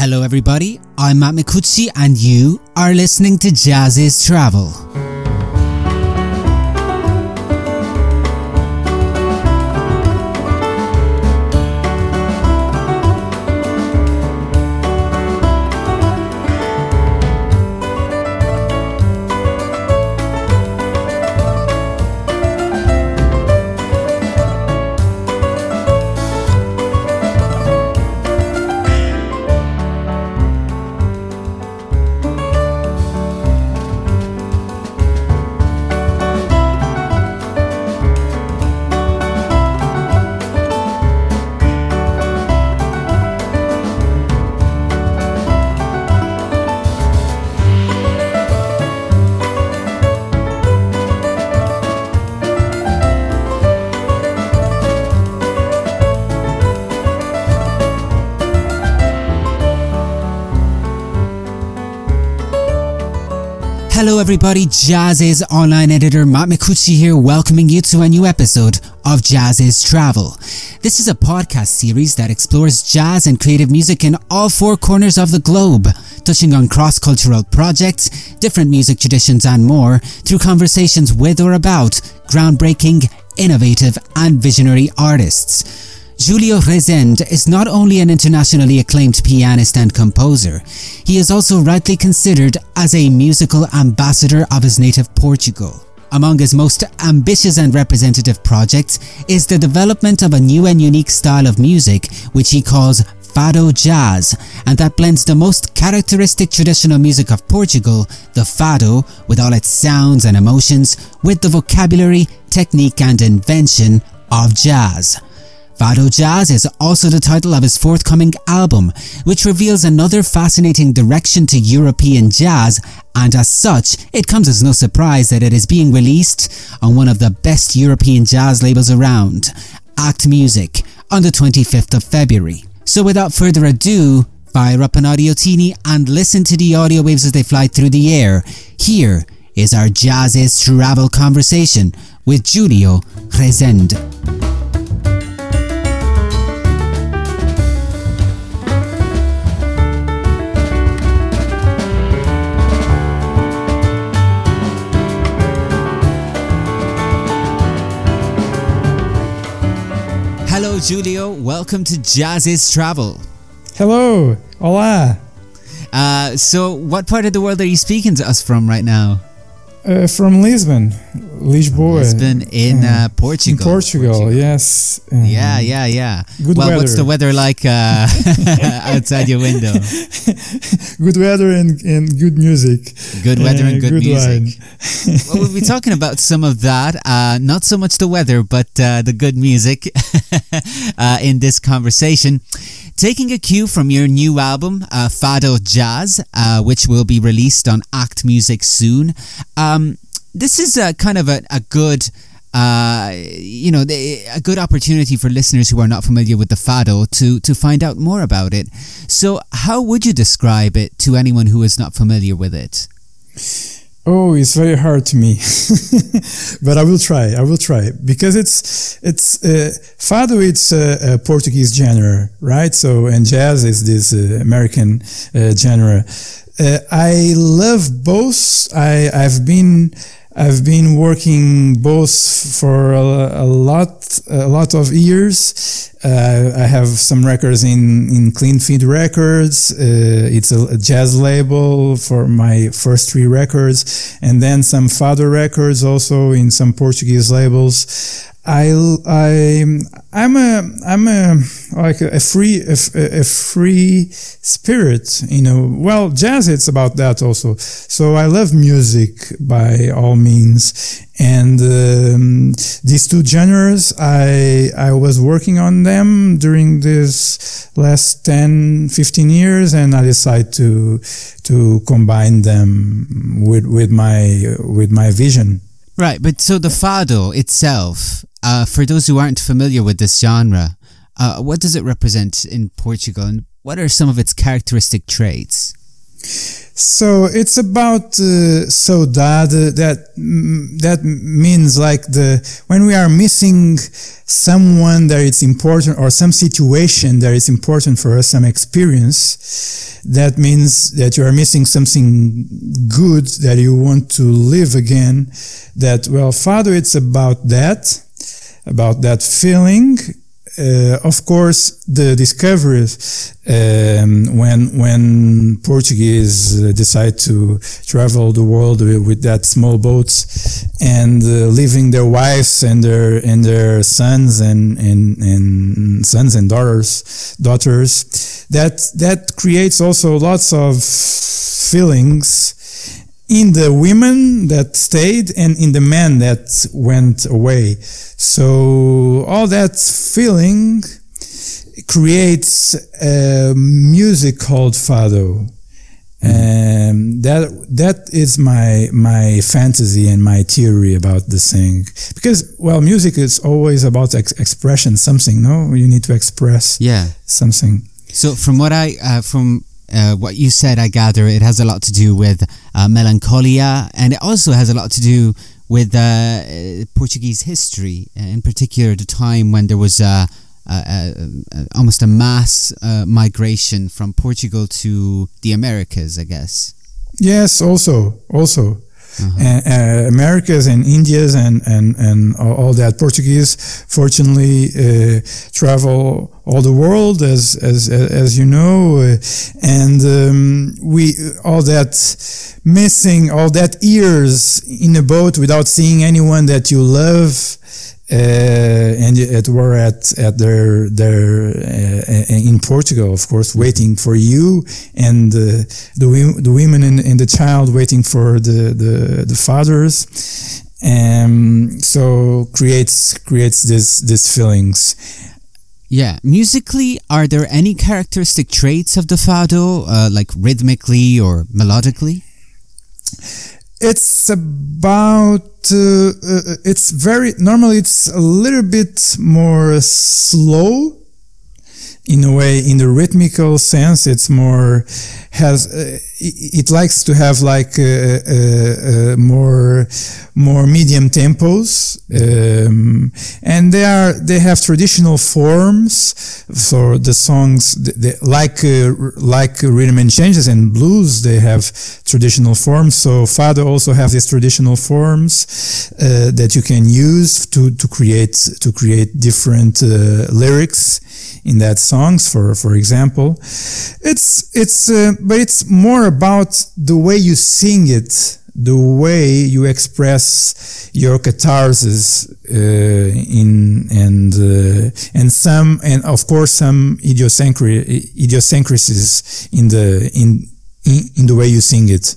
Hello, everybody. I'm Matt Micucci, and you are listening to Jazziz Travel. Hello, everybody. Jazziz online editor Matt Micucci here, welcoming you to a new episode of Jazziz Travel. This is a podcast series that explores jazz and creative music in all four corners of the globe, touching on cross cultural projects, different music traditions, and more through conversations with or about groundbreaking, innovative, and visionary artists. Julio Rezende is not only an internationally acclaimed pianist and composer, he is also rightly considered as a musical ambassador of his native Portugal. Among his most ambitious and representative projects is the development of a new and unique style of music which he calls Fado Jazz, and that blends the most characteristic traditional music of Portugal, the Fado, with all its sounds and emotions, with the vocabulary, technique, and invention of jazz. Fado Jazz is also the title of his forthcoming album, which reveals another fascinating direction to European jazz, and as such, it comes as no surprise that it is being released on one of the best European jazz labels around, Act Music, on the 25th of February. So without further ado, fire up an audio Audiotini and listen to the audio waves as they fly through the air. Here is our Jazziz travel conversation with Julio Rezende. Hello, Julio. Welcome to Jazziz Travel. Hello, hola. Uh, so, what part of the world are you speaking to us from right now? Uh, from Lisbon, Lisboa. Lisbon in uh, Portugal. In Portugal, Portugal. yes. Um, yeah, yeah, yeah. Good well, weather. what's the weather like uh, outside your window? good weather and, and good music. Good weather and good, good music. well, we'll be talking about some of that. Uh, not so much the weather, but uh, the good music uh, in this conversation. Taking a cue from your new album, uh, Fado Jazz, uh, which will be released on Act Music soon. Um, this is a kind of a, a good, uh, you know, a good opportunity for listeners who are not familiar with the Fado to to find out more about it. So, how would you describe it to anyone who is not familiar with it? Oh, it's very hard to me, but I will try. I will try because it's it's uh, fado. It's a, a, Portuguese genre, right? So and jazz is this uh, American uh, genre. Uh, I love both. I I've been I've been working both for a, a lot, a lot of years. Uh, I have some records in, in Clean Feed Records. Uh, it's a, a, jazz label for my first three records, and then some Fado records also in some Portuguese labels. I I I'm a I'm a like a free a, a, free spirit, you know. Well, jazz it's about that also. So I love music by all means, and um, these two genres I I was working on them during this last 10 15 years, and I decided to to combine them with with my with my vision. Right, but so the fado itself, uh, for those who aren't familiar with this genre, uh, what does it represent in Portugal and what are some of its characteristic traits? So it's about uh, saudade. That mm, that means like the when we are missing someone that is important or some situation that is important for us, some experience. That means that you are missing something good that you want to live again. That well, father, it's about that, about that feeling. Uh, of course, the discoveries um, when when Portuguese uh, decide to travel the world with, that small boats and uh, leaving their wives and their and their sons and, and and sons and daughters daughters that that creates also lots of feelings in the women that stayed and in the men that went away. So all that feeling creates a music called fado. And that that is my my fantasy and my theory about the thing because well music is always about ex- expression something no you need to express yeah something so from what I uh, from uh, what you said, I gather it has a lot to do with uh, melancholia, and it also has a lot to do with uh, Portuguese history, uh, in particular the time when there was a, a, almost a mass uh, migration from Portugal to the Americas, I guess. Yes, also, also. Uh-huh. And, uh, Americas and Indias and, and, and all that Portuguese fortunately uh, travel all the world as as as you know uh, and um, we all that missing all that years in a boat without seeing anyone that you love uh, and it were at at their their uh, in Portugal, of course, waiting for you, and uh, the the women and, and, the child waiting for the the, the fathers, um, so creates creates this this feelings. Yeah, musically, are there any characteristic traits of the fado, uh, like rhythmically or melodically? It's about, uh, uh, it's very, normally it's a little bit more slow in a way in the rhythmical sense it's more has uh, it, it, likes to have like uh, uh, uh more more medium tempos um, and they are they have traditional forms for the songs they, like uh, like rhythm and changes and blues they have traditional forms. So fado also have these traditional forms uh, that you can use to to create to create different lyrics in that songs for for example it's it's uh, but it's more about the way you sing it the way you express your catharsis uh, in and uh, and some and of course some idiosyncrasies in the in, in in the way you sing it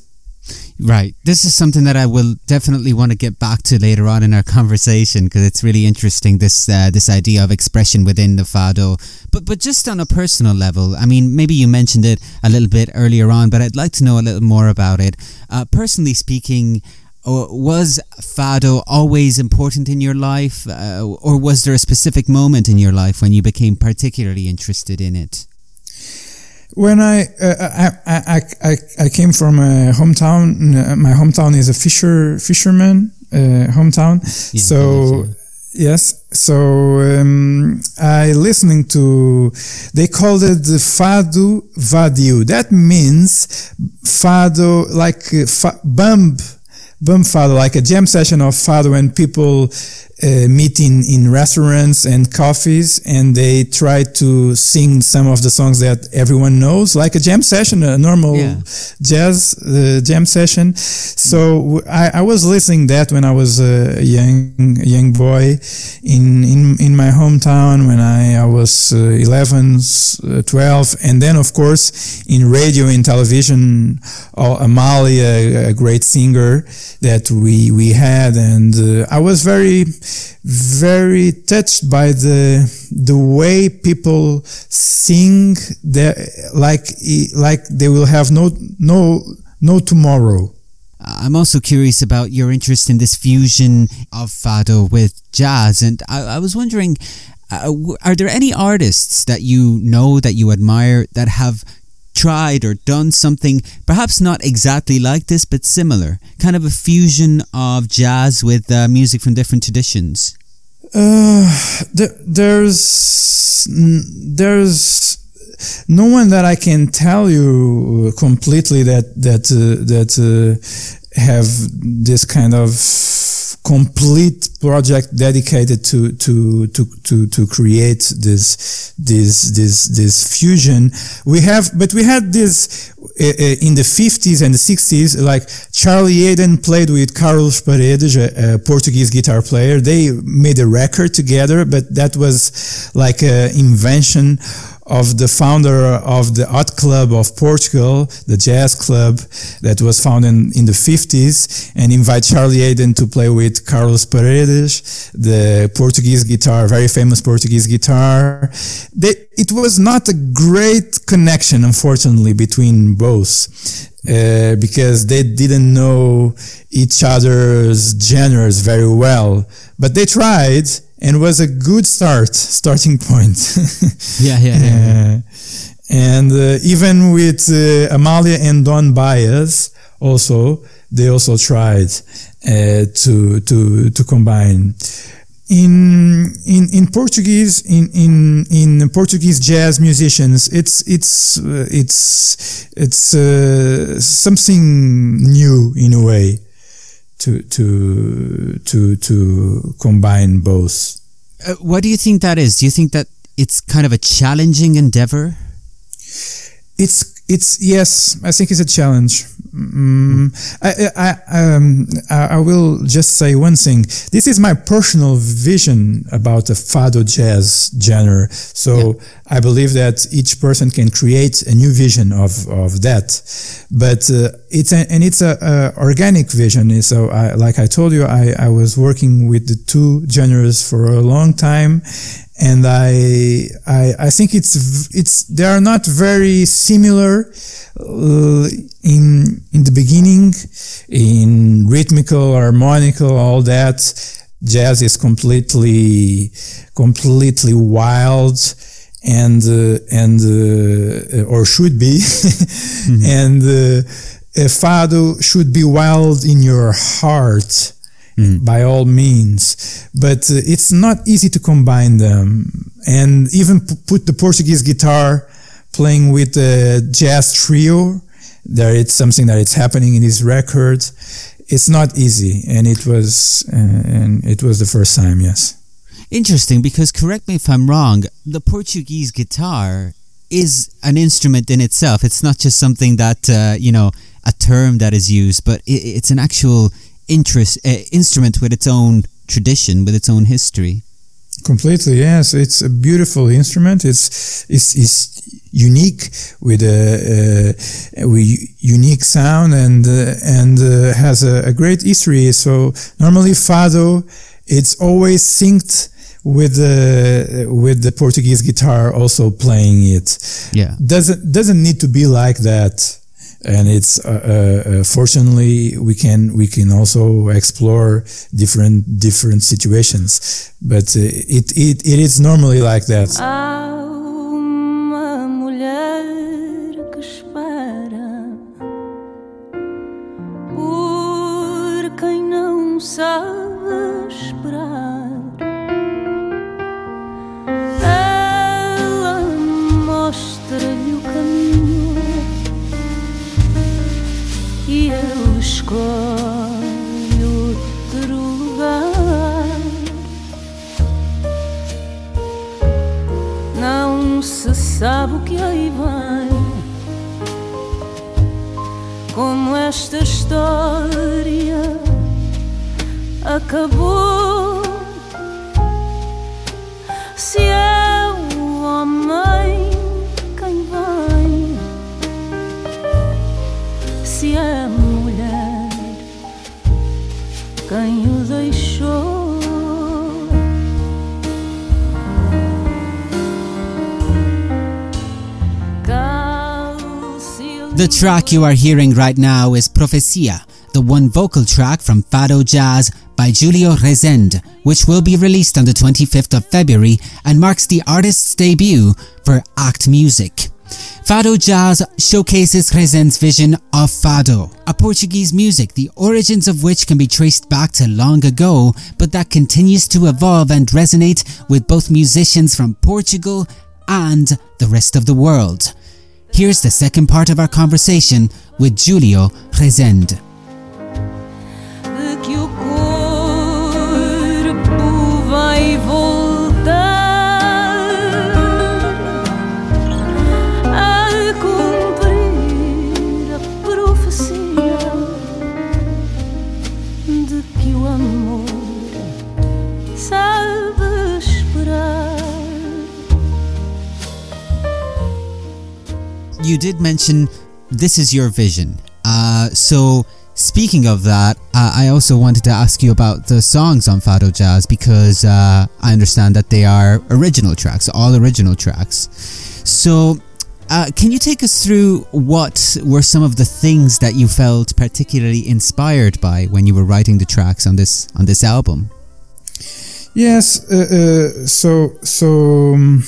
Right. This is something that I will definitely want to get back to later on in our conversation because it's really interesting this uh, this idea of expression within the fado. But but just on a personal level, I mean, maybe you mentioned it a little bit earlier on, but I'd like to know a little more about it. Uh, personally speaking, was fado always important in your life, uh, or was there a specific moment in your life when you became particularly interested in it? When I, uh, I, I, I, I came from a hometown, my hometown is a fisher, fisherman, uh, hometown. Yeah, so, yes. So, um, I listening to, they called it the Fado Vadio. That means Fado, like uh, fa- bump, bump Fado, like a jam session of Fado when people uh, meet in, in restaurants and coffees and they try to sing some of the songs that everyone knows like a jam session a normal yeah. jazz uh, jam session. So I, I, was listening that when I was a young young boy in in, in my hometown when I, I was uh, 11 uh, 12 and then of course in radio and television Amália, a, great singer that we we had. And uh, I was very very touched by the the way people sing that like like they will have no no no tomorrow. I'm also curious about your interest in this fusion of fado with jazz, and I, I was wondering, uh, are there any artists that you know that you admire that have tried or done something perhaps not exactly like this but similar. Kind of a fusion of jazz with uh, music from different traditions. Uh, there, there's there's no one that I can tell you completely that that uh, that uh, have this kind of complete project dedicated to to to to to create this this this this fusion. We have but we had this uh, in the 50s and the 60s like charlie Haden played with carlos paredes a, a, portuguese guitar player. They made a record together but that was like an invention of the founder of the Hot Club of Portugal, the jazz club that was founded in, in the 50s, and invite Charlie Haden to play with Carlos Paredes, the Portuguese guitar, very famous Portuguese guitar. They, it was not a great connection, unfortunately, between both. Uh, because they didn't know each other's genres very well, but they tried, and was a good start, starting point. yeah, yeah, yeah. Uh, and uh, even with uh, Amalia and Don Byas, also they also tried uh, to to to combine. In in in Portuguese in in in Portuguese jazz musicians, it's it's uh, it's it's uh, something new in a way to to to to combine both. Uh, what do you think that is? Do you think that it's kind of a challenging endeavor? It's it's yes, I think it's a challenge. Mm, I, I, um, I, will just say one thing. This is my personal vision about the fado jazz genre. So yeah. I believe that each person can create a new vision of, of that. But uh, it's a, and it's a, a, organic vision. So I, like I told you, I, I was working with the two genres for a long time and I, I, I think it's it's they are not very similar uh, in in the beginning in rhythmical harmonical all that. Jazz is completely completely wild and uh, and uh, or should be. Mm-hmm. and uh, fado should be wild in your heart mm. by all means. But uh, it's not easy to combine them. And even p- put the Portuguese guitar playing with the jazz trio, there it's something that it's happening in this record. It's not easy, and it was, uh, and it was the first time, yes. Interesting, because correct me if I'm wrong, the Portuguese guitar is an instrument in itself. It's not just something that uh, you know a term that is used, but it, it's an actual interest uh, instrument with its own tradition, with its own history. Completely, yes. It's a beautiful instrument. It's it's, it's unique with a, a, a, unique sound and uh, and uh, has a, a, great history. So normally fado, it's always synced with the with the Portuguese guitar also playing it. Yeah, doesn't doesn't need to be like that and it's uh, uh, uh, fortunately we can we can also explore different different situations. But it, it it is normally like that esta história acabou. The track you are hearing right now is Profecia, the one vocal track from Fado Jazz by Julio Rezende, which will be released on the 25th of February and marks the artist's debut for Act Music. Fado Jazz showcases Rezende's vision of Fado, a Portuguese music the origins of which can be traced back to long ago, but that continues to evolve and resonate with both musicians from Portugal and the rest of the world. Here's the second part of our conversation with Julio Rezende. You did mention this is your vision. Uh, so speaking of that, uh, I also wanted to ask you about the songs on Fado Jazz because uh, I understand that they are original tracks, all original tracks. So. Uh, can you take us through what were some of the things that you felt particularly inspired by when you were writing the tracks on this on this album? Yes, uh, uh, so so. Um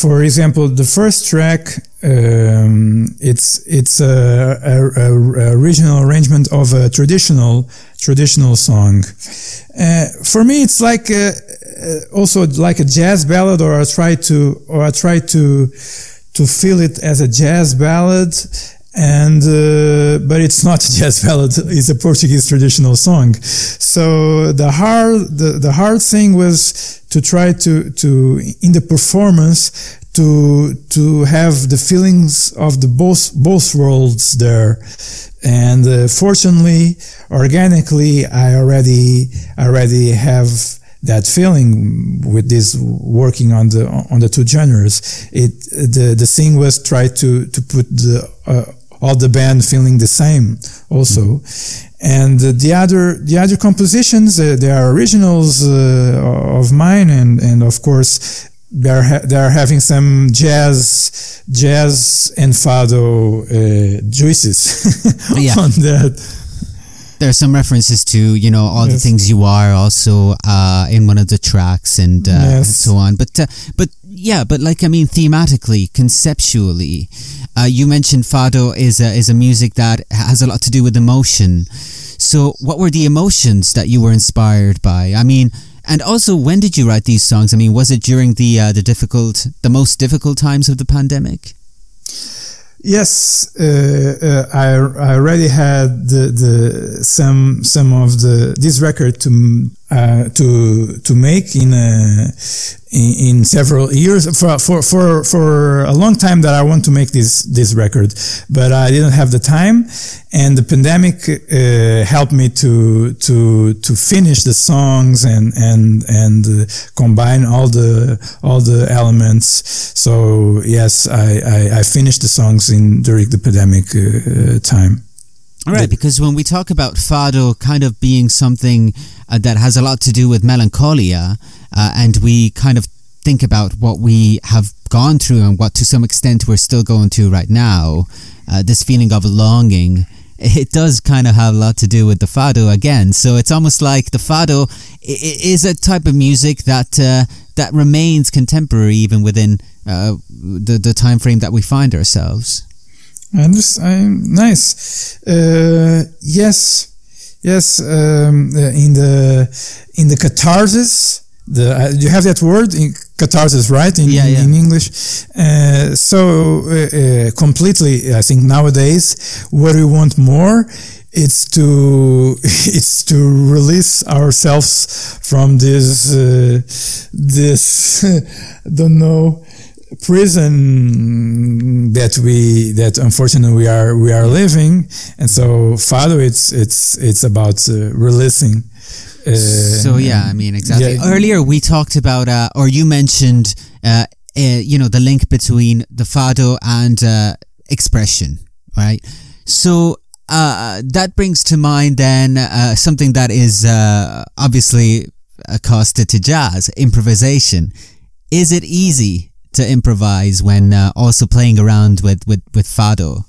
for example, the first track, um, it's it's a, a, a, original arrangement of a traditional traditional song. Uh, for me, it's like a, also like a jazz ballad, or I try to or I try to to feel it as a jazz ballad, and uh, but it's not jazz ballad it's a portuguese traditional song. So the hard the, the hard thing was to try to to in the performance to to have the feelings of the both both worlds there. And uh, fortunately organically i already already have that feeling with this working on the on the two genres. It the the thing was try to to put the uh, all the band feeling the same also and the other the other compositions uh, they are originals uh, of mine and and of course they are ha- they are having some jazz jazz and fado uh, juices yeah. on that there are some references to you know all yes. the things you are also uh, in one of the tracks and, uh, yes. and so on but uh, but yeah but like i mean thematically conceptually uh, you mentioned fado is a, is a music that has a lot to do with emotion. So, what were the emotions that you were inspired by? I mean, and also, when did you write these songs? I mean, was it during the uh, the difficult, the most difficult times of the pandemic? Yes, uh, uh, I, I already had the, the some some of the this record to uh, to to make in a, in, in, several years for, for for for a long time that I want to make this this record, but I didn't have the time, and the pandemic uh, helped me to to to finish the songs and and and uh, combine all the all the elements. So yes, I I, I finished the songs in during the pandemic uh, time. All right, because when we talk about fado kind of being something uh, that has a lot to do with melancholia, uh, and we kind of think about what we have gone through and what to some extent we're still going through right now, uh, this feeling of longing, it does kind of have a lot to do with the fado again. So it's almost like the fado is a type of music that uh, that remains contemporary even within uh, the the time frame that we find ourselves. And I'm nice. Uh, yes, yes. Um, in the in the catharsis, the uh, you have that word in catharsis, right? In, yeah, yeah. in English. Uh, so uh, uh, completely, I think nowadays, what we want more it's to it's to release ourselves from this uh, this don't know prison that we that unfortunately we are we are living. And so fado it's it's it's about uh, releasing uh, so yeah i mean exactly. yeah. earlier we talked about uh, or you mentioned uh, uh, you know the link between the fado and uh, expression right? So that brings to mind then something that is obviously accosted to jazz improvisation. Is it easy to improvise when uh, also playing around with with with fado?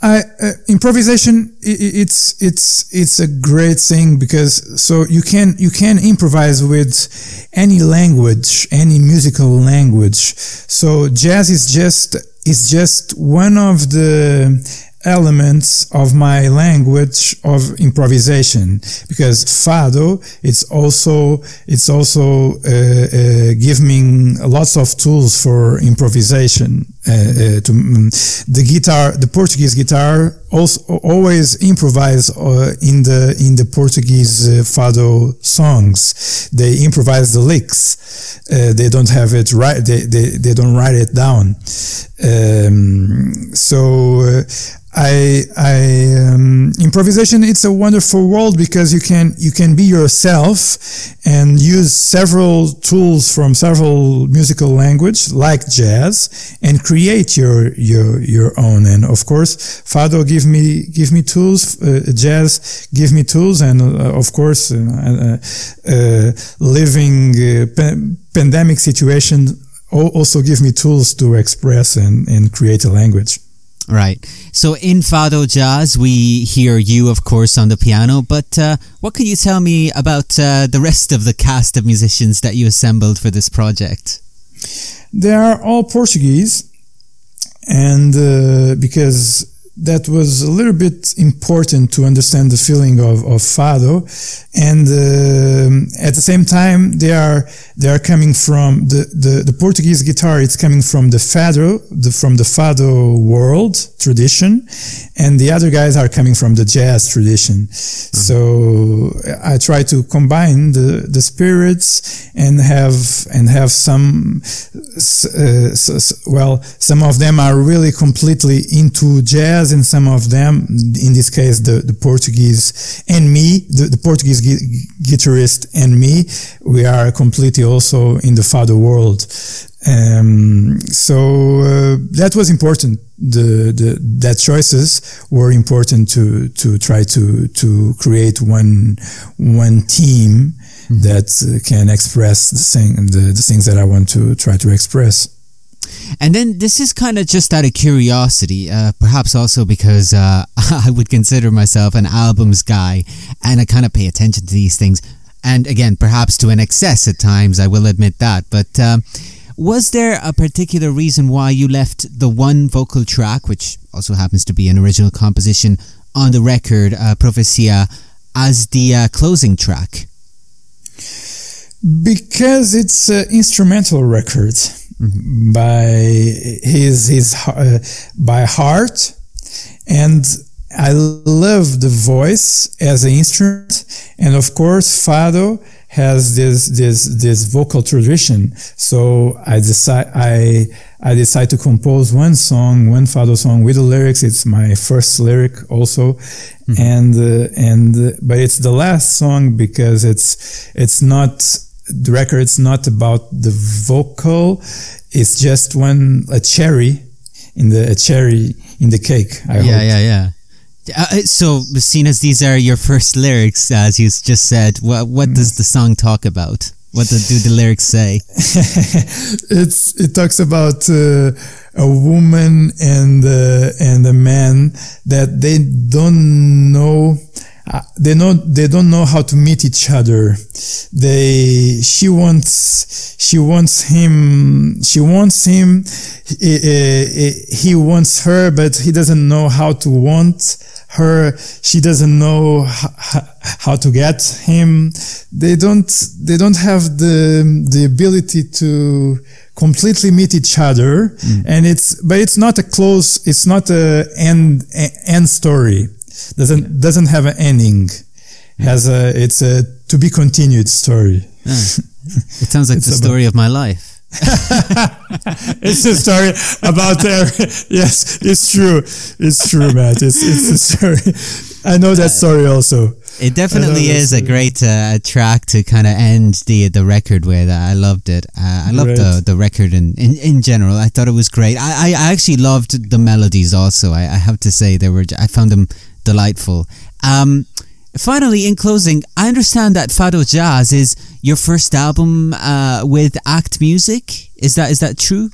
I, uh, improvisation it's it's it's a great thing because so you can you can improvise with any language any musical language so jazz is just is just one of the elements of my language of improvisation because fado it's also it's also uh, uh, giving lots of tools for improvisation uh, uh to um, the guitar the portuguese guitar also always improvise uh, in the in the portuguese uh, fado songs. They improvise the licks they don't have it right they, they, they don't write it down. Um, so I, I um, improvisation. It's a wonderful world because you can you can be yourself and use several tools from several musical language like jazz and create your your your own. And of course, Fado give me give me tools. Uh, jazz give me tools, and uh, of course, uh, uh, uh living uh, pa- pandemic situation also give me tools to express and, and create a language. Right. So in Fado Jazz, we hear you, of course, on the piano. But uh, what can you tell me about uh, the rest of the cast of musicians that you assembled for this project? They are all Portuguese, and uh, because that was a little bit important to understand the feeling of, of fado and uh, at the same time they are they are coming from the, the, the Portuguese guitar it's coming from the fado the, from the fado world tradition and the other guys are coming from the jazz tradition mm-hmm. so I try to combine the, the spirits and have and have some uh, well some of them are really completely into jazz and some of them, in this case, the, the Portuguese and me, the, the Portuguese gu- guitarist and me, we are completely also in the fado world. Um, so uh, that was important. The, the that choices were important to to try to to create one one team mm-hmm. that uh, can express the thing the, the things that I want to try to express. And then this is kind of just out of curiosity, uh, perhaps also because uh, I would consider myself an albums guy and I kind of pay attention to these things. And again, perhaps to an excess at times, I will admit that. But um, was there a particular reason why you left the one vocal track, which also happens to be an original composition on the record, uh, Profecia, as the uh, closing track? Because it's an instrumental record mm-hmm. by his his uh, by heart, and I love the voice as an instrument, and of course, Fado has this this this vocal tradition. So I decide I I decide to compose one song, one Fado song with the lyrics. It's my first lyric also, mm-hmm. and uh, and uh, but it's the last song because it's it's not the record's not about the vocal it's just one a cherry in the a cherry in the cake I yeah hope. yeah yeah. Uh, uh, so seeing as these are your first lyrics as you just said. What what does the song talk about? What do, do the lyrics say? It's it talks about uh, a woman and uh, and a man that they don't know uh, they know they don't know how to meet each other. They she wants she wants him she wants him he, he wants her but he doesn't know how to want her. She doesn't know how, to get him. They don't they don't have the the ability to completely meet each other. Mm. and it's but it's not a close it's not a end end story doesn't doesn't have an ending. Has a it's a to be continued story. It sounds like the story of my life. it's a story about yes, it's true. It's true, Matt. It's it's a story. I know that story also. It definitely is a great uh, track to kind of end the the record with. I loved it. Uh, I loved the, the record in, in, in general. I thought it was great. I, I actually loved the melodies also. I, I have to say they were. I found them delightful. Um, finally, in closing, I understand that Fado Jazz is your first album uh, with Act Music. Is that is that true?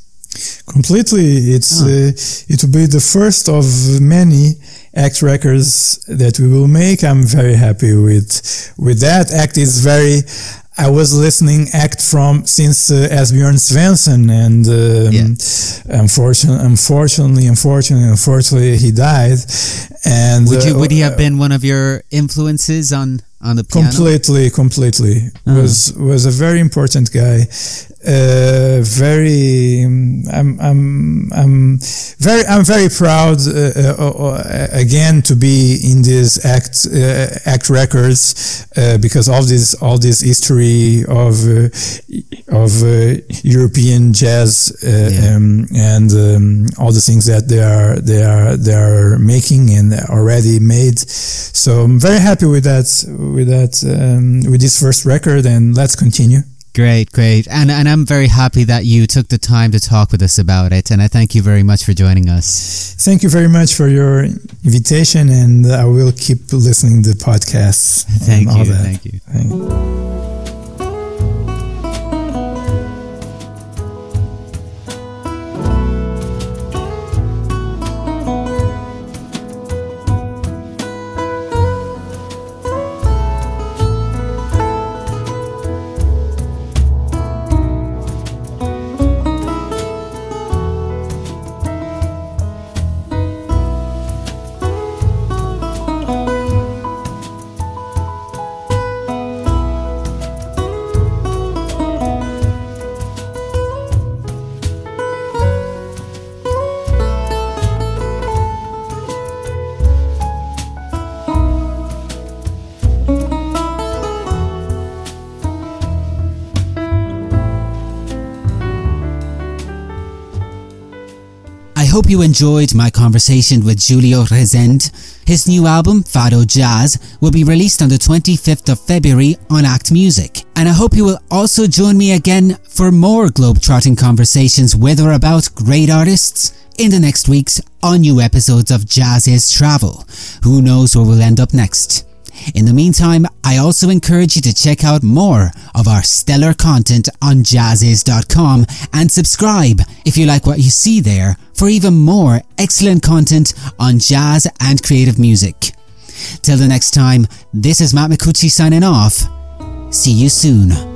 Completely, it's Oh. uh, it will be the first of many act records that we will make. I'm very happy with with that. Act is very. I was listening act from since uh, Esbjörn Svensson, and um, Yeah. unfortunately, unfortunately, unfortunately, unfortunately, he died. And Would you uh, would he have been one of your influences on on the piano? completely completely Uh-huh. was was a very important guy uh, very um, I'm, I'm I'm very I'm very proud uh, uh, uh, again to be in this act uh, act records uh, because all this all this history of uh, of uh, European jazz uh, Yeah. um, and um, all the things that they are they are they are making and already made so I'm very happy with that with that um, with this first record and let's continue Great, great, and and I'm very happy that you took the time to talk with us about it, and I thank you very much for joining us. thank you very much for your invitation and I will keep listening to the podcasts and Thank all you, that. thank you. Thank you. Hope you enjoyed my conversation with Julio Rezende. His new album, Fado Jazz, will be released on the 25th of February on Act Music. And I hope you will also join me again for more globe-trotting conversations with or about great artists in the next weeks on new episodes of Jazziz Travel. Who knows where we'll end up next? In the meantime, I also encourage you to check out more of our stellar content on jazziz.com and subscribe if you like what you see there for even more excellent content on jazz and creative music. Till the next time, this is Matt Micucci signing off. See you soon.